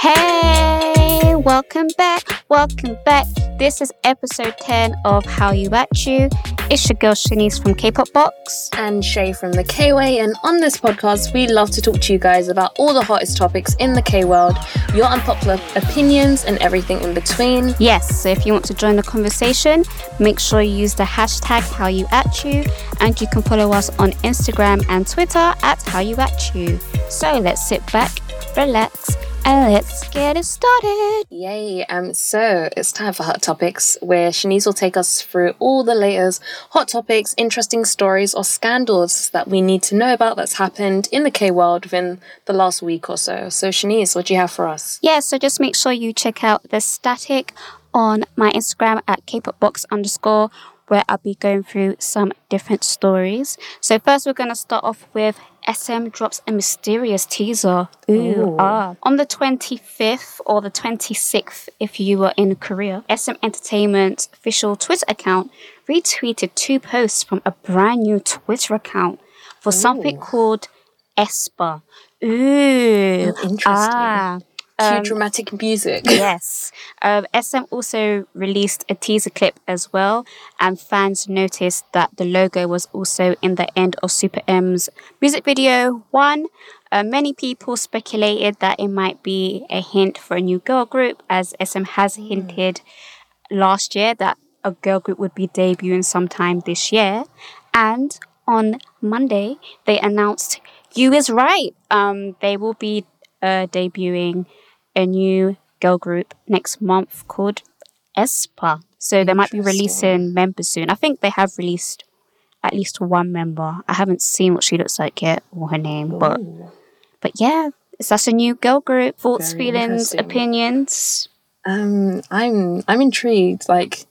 Hey, welcome back, welcome back. This is episode 10 of Hallyu At U. It's your girl Shanice from K-Pop Box. and Shai from the K Way. And on this podcast, we love to talk to you guys about all the hottest topics in the K world, your unpopular opinions, and everything in between. Yes, so if you want to join the conversation, make sure you use the hashtag Hallyu At U, and you can follow us on Instagram and Twitter at Hallyu At U. So let's sit back, relax, and let's get it started. Yay! Um, so it's time for hot topics, where Shanice will take us through all the latest hot topics, interesting stories, or scandals that we need to know about that's happened in the K world within the last week or so. So, Shanice, what do you have for us? Yeah, so just make sure you check out the static on my Instagram at kpopbox underscore, where I'll be going through some different stories. So first, we're gonna start off with SM drops a mysterious teaser. Ooh, Ooh. ah. On the 25th or the 26th, if you were in Korea, SM Entertainment's official Twitter account retweeted two posts from a brand new Twitter account for something called aespa. Ooh, interesting. Ah, Cue dramatic music. yes. Um, SM also released a teaser clip as well, and fans noticed that the logo was also in the end of Super M's music video one. Uh, many people speculated that it might be a hint for a new girl group, as SM has hinted last year that a girl group would be debuting sometime this year. And on Monday, they announced You Is Right. Um, they will be uh, debuting a new girl group next month called aespa. So they might be releasing members soon. I think they have released at least one member. I haven't seen what she looks like yet or her name, but but yeah, it's that's a new girl group. Thoughts, Very feelings, opinions. Um, I'm I'm intrigued. Like,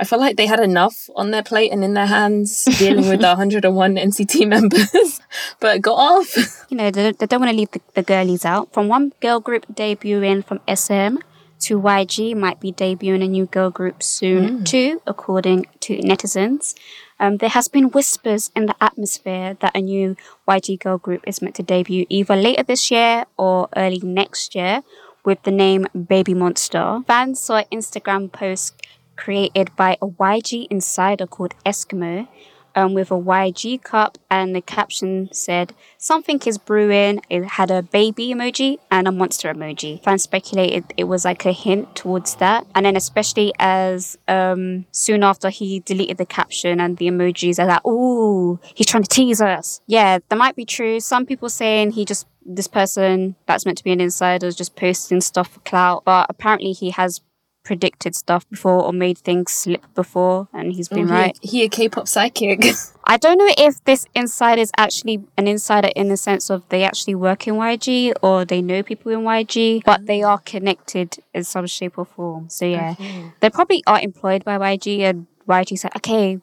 I feel like they had enough on their plate and in their hands dealing with the 101 NCT members, but got off. You know, they, they don't want to leave the, the girlies out. From one girl group debuting from SM to YG might be debuting a new girl group soon too, according to netizens. Um, there has been whispers in the atmosphere that a new YG girl group is meant to debut either later this year or early next year with the name Baby Monster. Fans saw an Instagram post created by a YG insider called Eskimo um, with a YG cup, and the caption said, Something is brewing. It had a baby emoji and a monster emoji. Fans speculated it was like a hint towards that. And then, especially as um, soon after he deleted the caption and the emojis, are like, Ooh, he's trying to tease us. Yeah, that might be true. Some people saying he just this person that's meant to be an insider is just posting stuff for clout, but apparently he has predicted stuff before or made things slip before and he's been oh, right. He, he a K-pop psychic. I don't know if this insider is actually an insider in the sense of they actually work in YG or they know people in YG, but they are connected in some shape or form. So yeah, they probably are employed by YG and YG's like, okay,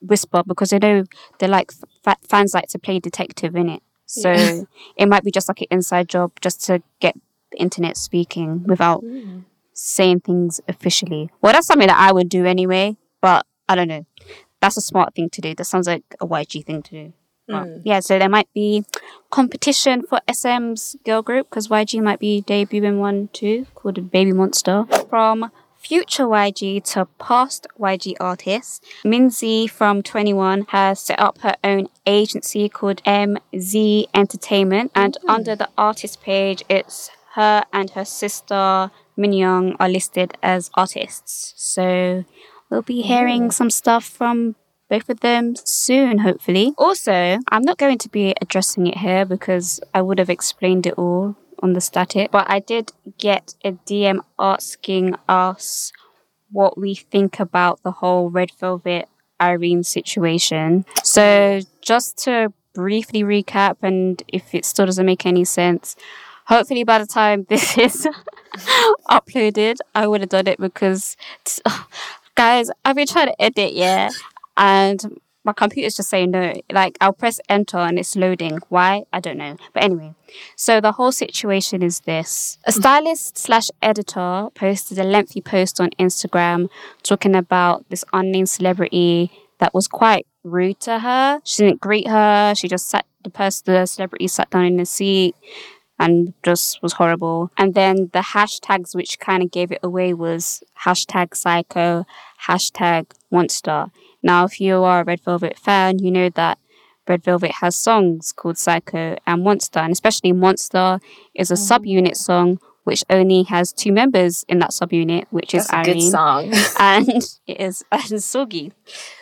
whisper because they know they like fa- fans like to play detective in it. So it might be just like an inside job just to get the internet speaking without mm. Saying things officially. Well, that's something that I would do anyway, but I don't know. That's a smart thing to do. That sounds like a YG thing to do. But, hmm. Yeah, so there might be competition for SM's girl group because YG might be debuting one too called Baby Monster. From future YG to past YG artists, Minzy from 2NE1 has set up her own agency called MZ Entertainment, and hmm. under the artist page, it's her and her sister Minyoung are listed as artists. So we'll be hearing oh. some stuff from both of them soon, hopefully. Also, I'm not going to be addressing it here because I would have explained it all on the static, but I did get a DM asking us what we think about the whole Red Velvet Irene situation. So, just to briefly recap, and if it still doesn't make any sense, hopefully by the time this is uploaded, I would have done it because, guys, I've been trying to edit, yeah, and my computer's just saying no. Like I'll press enter and it's loading. Why? I don't know. But anyway, so the whole situation is this: a stylist slash editor posted a lengthy post on Instagram talking about this unnamed celebrity that was quite rude to her. She didn't greet her. She just sat the person, the celebrity sat down in the seat and just was horrible. And then the hashtags which kind of gave it away was hashtag psycho, hashtag monster. Now, if you are a Red Velvet fan, you know that Red Velvet has songs called Psycho and Monster, and especially Monster is a mm. subunit song which only has two members in that subunit, which That's is Irene. good song. and it is and Seulgi.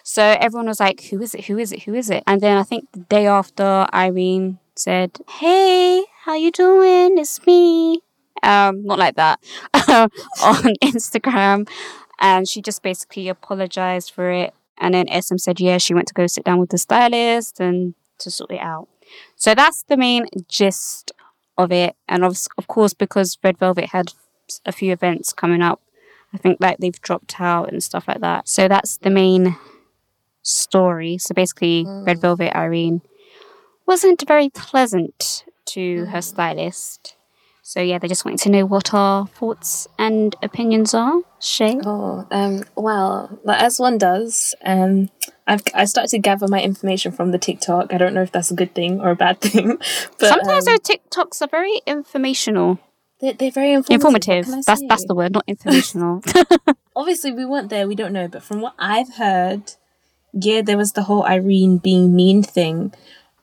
So everyone was like, Who is it? Who is it? Who is it? And then I think the day after Irene said, Hey, how you doing? It's me. Um, not like that. on Instagram. And she just basically apologized for it and then SM said, yeah, she went to go sit down with the stylist and to sort it out. So that's the main gist of it. And of, of course, because Red Velvet had a few events coming up, I think like they've dropped out and stuff like that. So that's the main story. So basically, mm. Red Velvet Irene wasn't very pleasant to mm. her stylist. So yeah, they just wanted to know what our thoughts and opinions are. Shai? Oh, um, well, as one does, um, I've I started to gather my information from the TikTok. I don't know if that's a good thing or a bad thing. But, Sometimes um, those TikToks are very informational. They're, they're very informative. informative. That's that's the word, not informational. Obviously, we weren't there. We don't know. But from what I've heard, yeah, there was the whole Irene being mean thing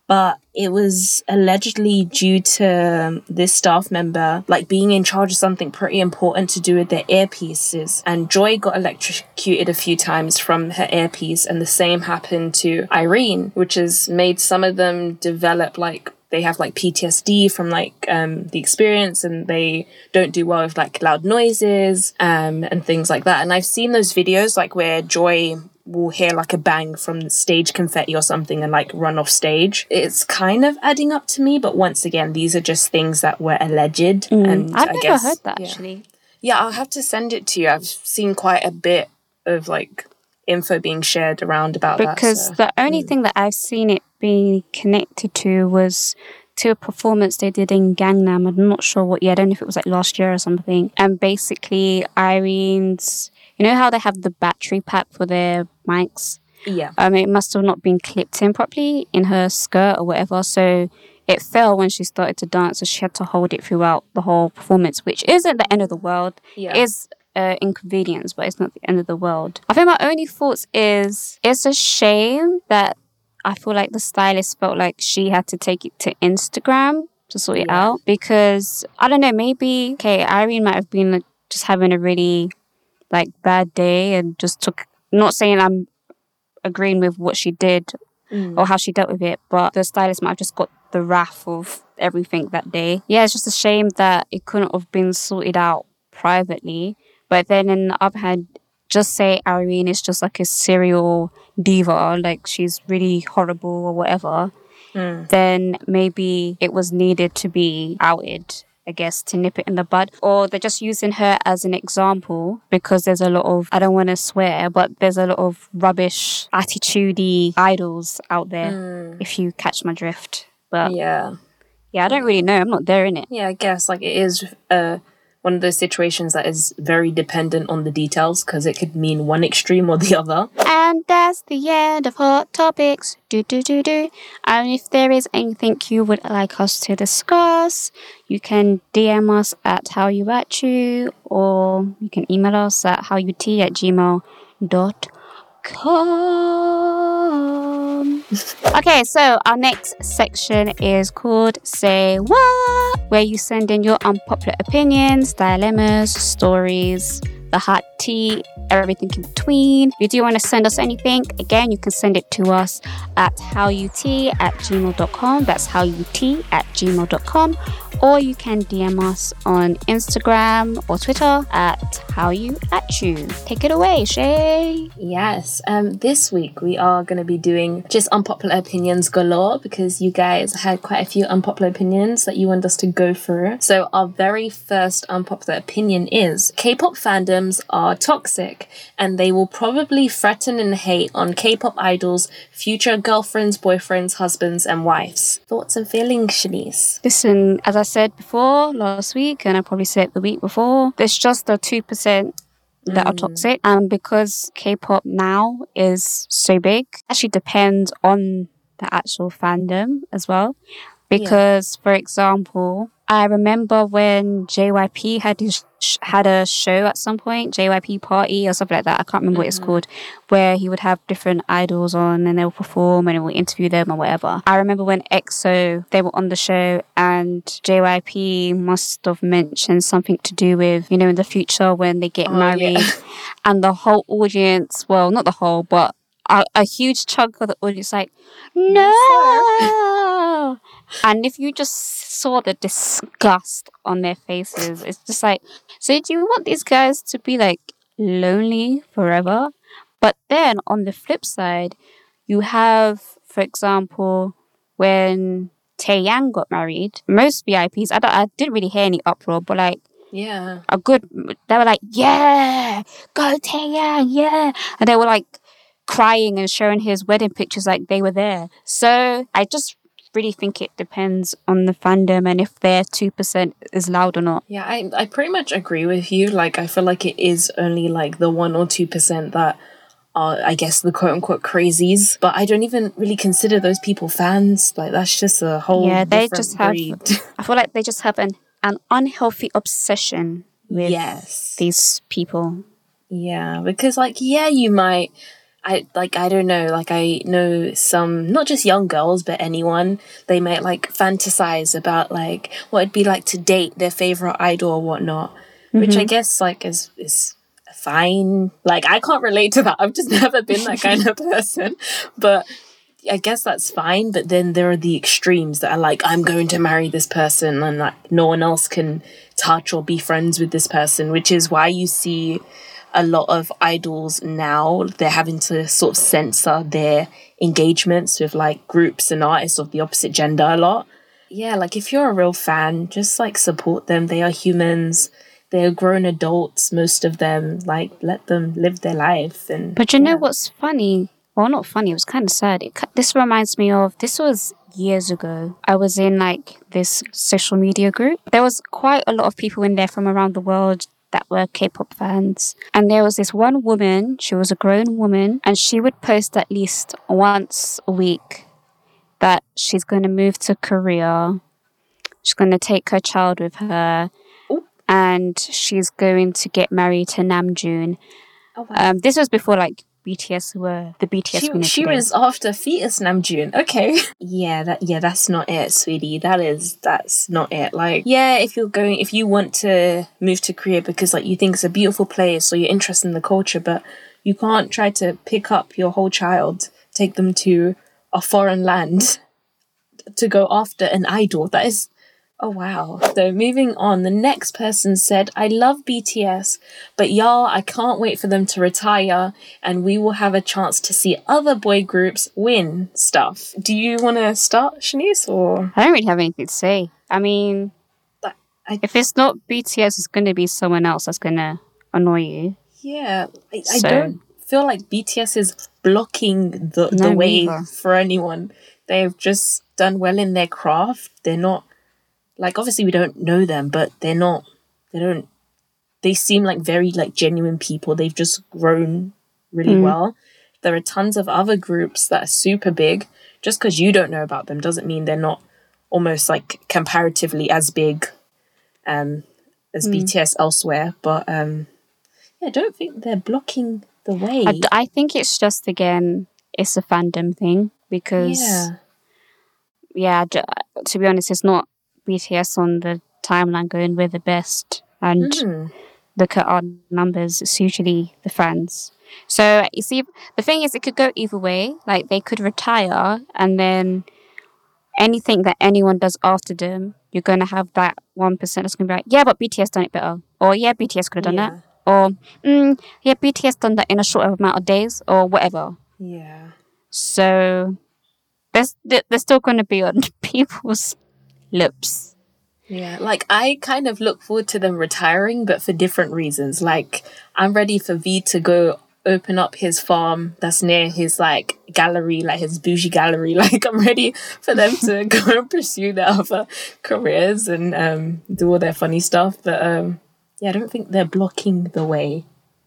but it was allegedly due to this staff member like being in charge of something pretty important to do with their earpieces and joy got electrocuted a few times from her earpiece and the same happened to irene which has made some of them develop like they have like PTSD from like um, the experience and they don't do well with like loud noises um, and things like that. And I've seen those videos like where Joy will hear like a bang from stage confetti or something and like run off stage. It's kind of adding up to me, but once again, these are just things that were alleged. Mm. And I've I never guess, heard that yeah. actually. Yeah, I'll have to send it to you. I've seen quite a bit of like info being shared around about because that. Because so. the only mm. thing that I've seen it being connected to was to a performance they did in Gangnam. I'm not sure what year. I don't know if it was like last year or something. And basically, Irene's you know how they have the battery pack for their mics? Yeah. Um, it must have not been clipped in properly in her skirt or whatever. So it fell when she started to dance, so she had to hold it throughout the whole performance, which isn't the end of the world. Yeah. Is uh, inconvenience, but it's not the end of the world. I think my only thoughts is it's a shame that I feel like the stylist felt like she had to take it to Instagram to sort it out because I don't know, maybe okay, Irene might have been like, just having a really like bad day and just took not saying I'm agreeing with what she did mm. or how she dealt with it, but the stylist might have just got the wrath of everything that day. Yeah, it's just a shame that it couldn't have been sorted out privately. But then in the other hand, just say Irene is just like a serial diva, like she's really horrible or whatever, mm. then maybe it was needed to be outed I guess, to nip it in the bud. Or they're just using her as an example because there's a lot of, I don't want to swear, but there's a lot of rubbish, attitudey idols out there, mm. if you catch my drift. But yeah. Yeah, I don't really know. I'm not there in it. Yeah, I guess like it is uh one of those situations that is very dependent on the details because it could mean one extreme or the other. And that's the end of Hot Topics. Do do do do. And if there is anything you would like us to discuss, you can DM us at hallyu at u or you can email us at howut at gmail.com. okay, so our next section is called Say What, where you send in your unpopular opinions, dilemmas, stories, the hot tea, everything in between. If you do want to send us anything, again, you can send it to us at howut at gmail.com. That's howut at gmail.com. Or you can DM us on Instagram or Twitter at how you at you. Take it away, Shai. Yes. Um, this week we are going to be doing just unpopular opinions galore because you guys had quite a few unpopular opinions that you want us to go through. So our very first unpopular opinion is K-pop fandoms are toxic and they will probably threaten and hate on K-pop idols' future girlfriends, boyfriends, husbands, and wives. Thoughts and feelings, Shanice? Listen, as I said before last week, and I probably said the week before, there's just the 2% that are mm. toxic. And because K pop now is so big, actually depends on the actual fandom as well. Because, for example, I remember when JYP had his sh- had a show at some point, JYP Party or something like that. I can't remember what it's mm-hmm. called, where he would have different idols on and they would perform and he would interview them or whatever. I remember when EXO they were on the show and JYP must have mentioned something to do with you know in the future when they get oh, married, and the whole audience, well, not the whole, but a, a huge chunk of the audience like no and if you just saw the disgust on their faces it's just like so do you want these guys to be like lonely forever? But then on the flip side you have for example when Taeyang got married most VIPs I, don't, I didn't really hear any uproar but like Yeah. a good they were like yeah go Taeyang yeah. And they were like crying and showing his wedding pictures like they were there so i just really think it depends on the fandom and if their 2% is loud or not Yeah, I, I pretty much agree with you. Like, I feel like it is only like the 1% or 2% that are, I guess, the quote unquote crazies. But I don't even really consider those people fans. Like, that's just a whole yeah they just have breed. i feel like they just have an, an unhealthy obsession with yes. these people Yeah, because like yeah, you might I like I don't know, like I know some not just young girls but anyone, they might like fantasize about like what it'd be like to date their favorite idol or whatnot. Which I mm-hmm. guess like is is fine. Like I can't relate to that. I've just never been that kind of person. But I guess that's fine, but then there are the extremes that are like, I'm going to marry this person and like no one else can touch or be friends with this person, which is why you see a lot of idols now, they're having to sort of censor their engagements with like groups and artists of the opposite gender a lot. Yeah, like if you're a real fan, just like support them. They are humans. They're grown adults, most of them. Like let them live their life and But you know yeah. what's funny? Well, not funny. It was kind of sad. It, this reminds me of this was years ago. I was in like this social media group. There was quite a lot of people in there from around the world that were K-pop fans, and there was this one woman. She was a grown woman, and she would post at least once a week that she's going to move to Korea. She's going to take her child with her. And she's going to get married to Namjoon. Oh, wow. Um, this was before like BTS were the BTS she, she was after fetus Namjoon. Okay. Yeah, that yeah, that's not it, sweetie. That is that's not it. Like, yeah, if you're going if you want to move to Korea because like you think it's a beautiful place or you're interested in the culture, but you can't try to pick up your whole child, take them to a foreign land to go after an idol. That is Oh wow. So moving on, the next person said, I love BTS, but y'all, I can't wait for them to retire and we will have a chance to see other boy groups win stuff. Do you want to start, Shanice, or? I don't really have anything to say. I mean, But I- if it's not BTS, it's going to be someone else that's going to annoy you. Yeah, I, I don't feel like BTS is blocking the, the No, way neither. for anyone. They've just done well in their craft. They're not like obviously we don't know them, but they're not. They don't. They seem like very like genuine people. They've just grown really well. There are tons of other groups that are super big. Just because you don't know about them doesn't mean they're not almost like comparatively as big um, as BTS elsewhere. But um, yeah, I don't think they're blocking the way. I, d- I think it's just, again, it's a fandom thing because, yeah, yeah, to be honest, it's not BTS on the timeline going, we're the best. And Mhm. look at our numbers, it's usually the fans. So you see, the thing is, it could go either way. Like they could retire, and then anything that anyone does after them, you're going to have that one percent that's going to be like, yeah, but BTS done it better, or yeah, BTS could have done Yeah. that, or mm, yeah, BTS done that in a short amount of days, or whatever. Yeah. So there's they're still going to be on people's lips. Yeah, like I kind of look forward to them retiring, but for different reasons. Like I'm ready for V to go open up his farm that's near his like gallery, like his bougie gallery. Like I'm ready for them to go and pursue their other careers and um, do all their funny stuff. But um, yeah, I don't think they're blocking the way.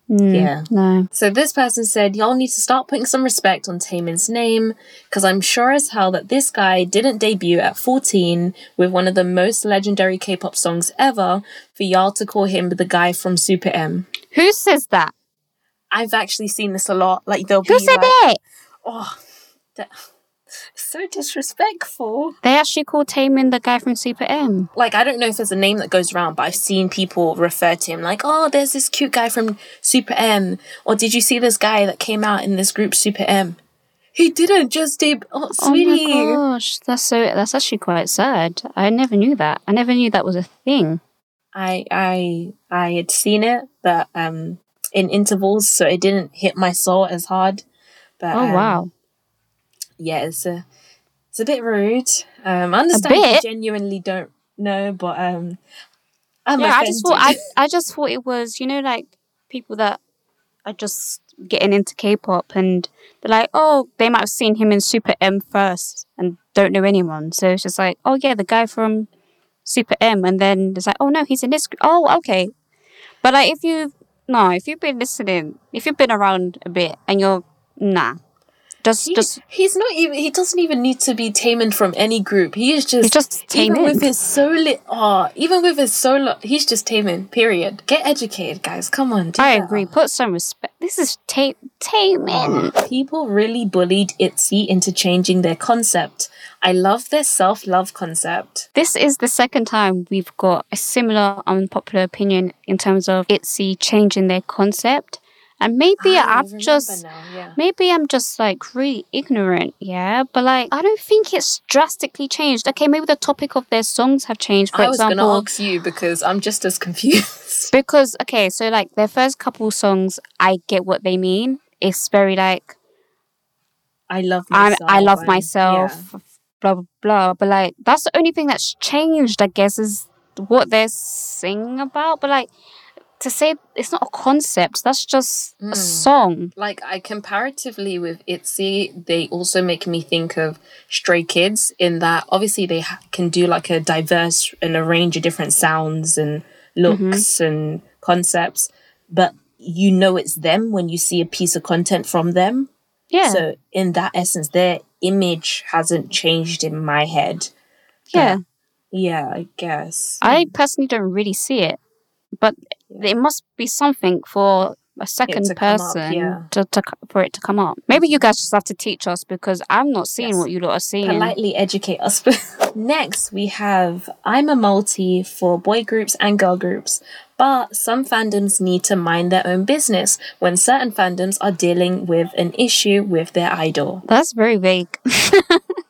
Hmm, yeah. No. So this person said, Y'all need to start putting some respect on Taemin's name, because I'm sure as hell that this guy didn't debut at 14 with one of the most legendary K pop songs ever for y'all to call him the guy from Super M. Who says that? I've actually seen this a lot. Like they'll Who be said like, it? Oh, that, so disrespectful. They actually called Taemin the guy from Super M. Like I don't know if there's a name that goes around, but I've seen people refer to him like, "Oh, there's this cute guy from Super M," or "Did you see this guy that came out in this group Super M?" He didn't just debut. Oh, sweetie. Oh my gosh, that's so that's actually quite sad. I never knew that. I never knew that was a thing. I I I had seen it, but um, in intervals, so it didn't hit my soul as hard. But Oh um, wow. Yeah, it's a it's a bit rude. Um, I understand you genuinely don't know, but um, I'm yeah, I just thought. I I just thought it was you know like people that are just getting into K-pop and they're like oh they might have seen him in Super M first and don't know anyone so it's just like oh yeah the guy from Super M and then it's like oh no he's in this group. oh okay but like if you no if you've been listening if you've been around a bit and you're nah just He- just he's not even. He doesn't even need to be Taemin from any group. He is just. He's just even with his solo. Oh, ah, even with his solo, he's just Taemin. Period. Get educated, guys. Come on. do I better. agree put some respect this is Ta- Taemin People really bullied ITZY into changing their concept. I love their self love concept. This is the second time we've got a similar unpopular opinion in terms of ITZY changing their concept. And maybe I I've remember just yeah. maybe I'm just like really ignorant, yeah. But like I don't think it's drastically changed. Okay, maybe the topic of their songs have changed, for example. I was example. gonna ask you because I'm just as confused. Because okay, so like their first couple songs, I get what they mean. It's very like I love myself. I love and- myself, blah blah blah. But like that's the only thing that's changed, I guess, is what they're singing about. But like to say it's not a concept, that's just Mm. a song. Like I comparatively with ITZY, they also make me think of Stray Kids in that obviously they ha- can do like a diverse and a range of different sounds and looks and concepts, but you know it's them when you see a piece of content from them. Yeah, So in that essence, their image hasn't changed in my head. yeah. Yeah, I guess. I personally don't really see it, but it must be something for a second come up, person yeah. to, to for it to come up. Maybe you guys just have to teach us because I'm not seeing Yes. what you lot are seeing. politely educate us. Next, we have I'm a multi for boy groups and girl groups, but some fandoms need to mind their own business when certain fandoms are dealing with an issue with their idol. That's very vague.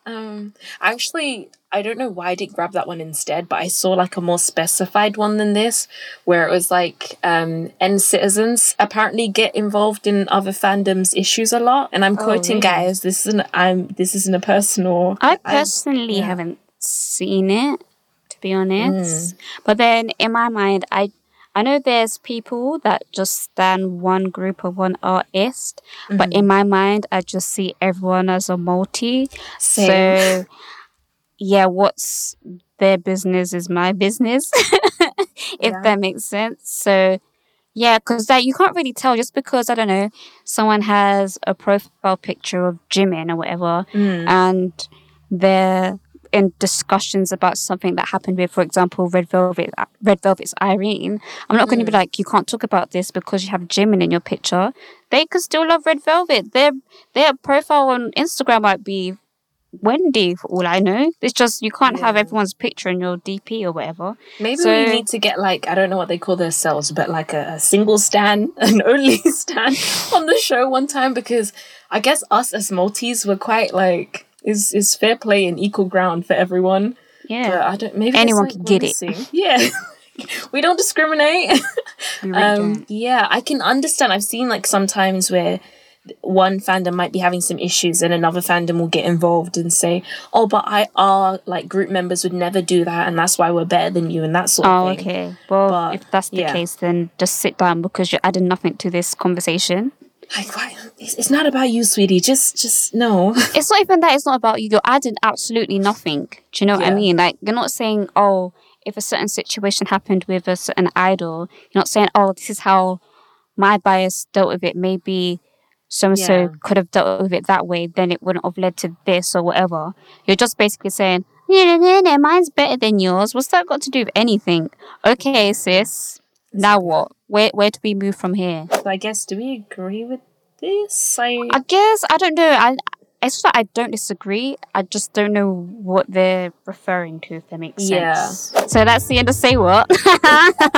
Um, actually, I don't know why I didn't grab that one instead, but I saw like a more specified one than this, where it was like um, NCTzens apparently get involved in other fandoms' issues a lot, and I'm quoting really? guys. This isn't I'm this isn't a personal. I personally yeah. haven't seen it, to be honest. Mm. But then in my mind, I I know there's people that just stand one group or one artist, but Mm-hmm. in my mind, I just see everyone as a multi. Same. So yeah, what's their business is my business, if Yeah. that makes sense. So. Yeah, because that you can't really tell just because I don't know someone has a profile picture of Jimin or whatever, Mm. and they're in discussions about something that happened with, for example, Red Velvet, Red Velvet's Irene. I'm not going to be like, you can't talk about this because you have Jimin in your picture. They could still love Red Velvet. Their their profile on Instagram might be Wendy, for all I know. It's just you can't have everyone's picture in your DP or whatever. Maybe So- we need to get like I don't know what they call themselves, but like a, a single stand, an only stand on the show one time because I guess us as multis were quite like is is fair play and equal ground for everyone. But Yeah. I don't maybe Anyone like, can get it. seeing. Yeah. we don't discriminate. We really Um, don't. yeah, I can understand. I've seen like sometimes where one fandom might be having some issues and another fandom will get involved and say, "Oh, but I are like group members would never do that, and that's why we're better than you," and that sort of Oh, thing. okay. Well, But, if that's the yeah. case, then just sit down because you're adding nothing to this conversation. Like. It's, it's not about you, sweetie. Just, just no. It's not even that. It's not about you. You're adding absolutely nothing. Do you know what I mean? Like, you're not saying, oh, if a certain situation happened with a certain idol, you're not saying, oh, this is how my bias dealt with it. Maybe so and so could have dealt with it that way, then it wouldn't have led to this or whatever. You're just basically saying, no, no, no, no, mine's better than yours. What's that got to do with anything? Okay, sis. Now what? Where where do we move from here? So I guess, do we agree with this? I, I guess I don't know. I it's that I don't disagree. I just don't know what they're referring to. If that makes sense. Yeah. So that's the end of say what.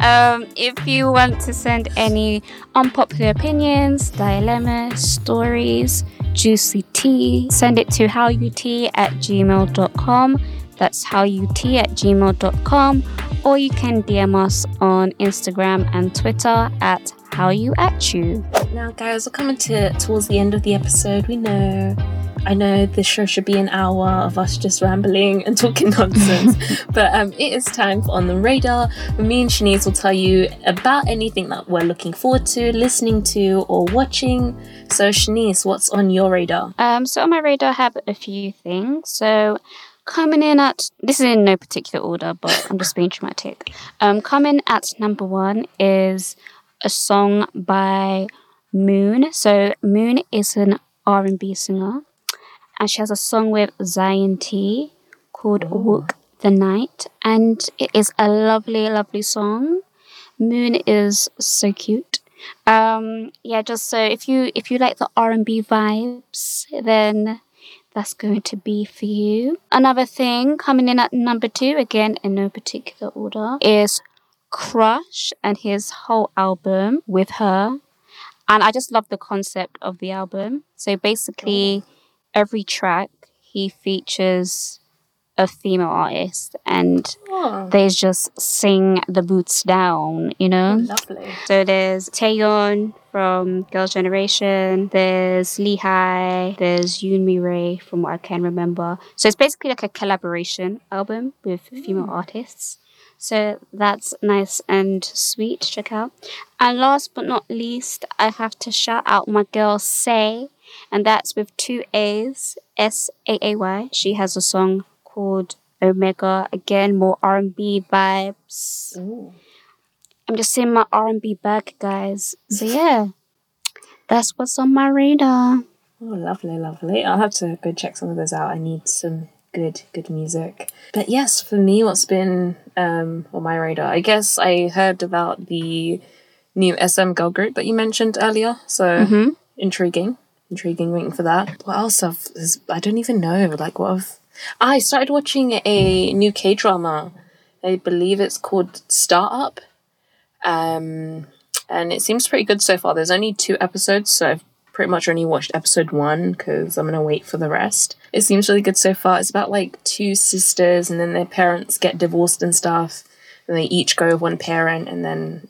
um, if you want to send any unpopular opinions, dilemmas, stories, juicy tea, send it to howut at gmail.com. That's howut at gmail.com. Or you can DM us on Instagram and Twitter at howuatchu. now, guys, we're coming to towards the end of the episode. We know. I know this show should be an hour of us just rambling and talking nonsense, but um, it is time for On the Radar. Me and Shanice will tell you about anything that we're looking forward to, listening to, or watching. So, Shanice, what's on your radar? Um, so on my radar, I have a few things. So coming in at this is in no particular order, but I'm just being dramatic. Um, coming at number one is a song by Moon. So Moon is an R&B singer, and she has a song with Zion T called "Walk the Night," and it is a lovely, lovely song. Moon is so cute. Um, yeah, just so if you if you like the R and B vibes, then that's going to be for you. Another thing coming in at number two, again in no particular order, is Crush and his whole album with her. And I just love the concept of the album. So basically, oh. every track he features a female artist and Oh, they just sing the boots down, you know? Oh, lovely. So there's Taeyeon from Girls' Generation, there's Lee Hi, there's Yoon Mi-rae from what I can remember. So it's basically like a collaboration album with female mm. artists. So that's nice and sweet check out. And last but not least, I have to shout out my girl SAAY, and that's with two A's, S A A Y. She has a song called Omega. Again, more R&B vibes. Ooh. I'm just in my R&B bag, guys. So yeah, that's what's on my radar. Oh, lovely, lovely. I'll have to go check some of those out. I need some good, good music. But yes, for me, what's been um, on my radar? I guess I heard about the new SM girl group that you mentioned earlier. So hmm intriguing, intriguing. Waiting for that. What else? Have, is, I don't even know. Like what? Have, I started watching a new K drama. I believe it's called Startup. Um, and it seems pretty good so far. There's only two episodes, so I've pretty much only watched episode one because I'm gonna wait for the rest. It seems really good so far. It's about like two sisters, and then their parents get divorced and stuff, and they each go with one parent, and then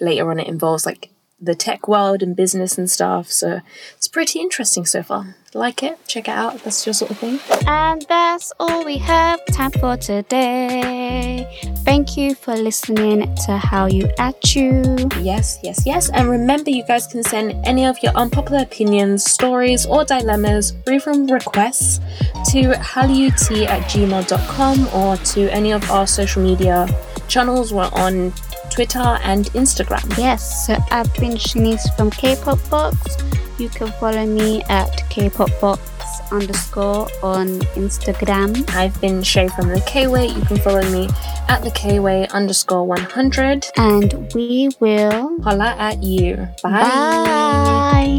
later on it involves like the tech world and business and stuff. So it's pretty interesting so far. Like it? Check it out. That's your sort of thing. And that's all we have time for today. Thank you for listening to Hallyu At U. Yes, yes, yes. And remember, you guys can send any of your unpopular opinions, stories, or dilemmas, free from requests, to hallut at gmail.com or to any of our social media channels. We're on Twitter and Instagram. Yes, so I've been Shanice from K-Pop Box. You can follow me at K-Pop Box underscore on Instagram. I've been Shai from the K-Way. You can follow me at the K-Way underscore 100. And we will Holla at you. bye.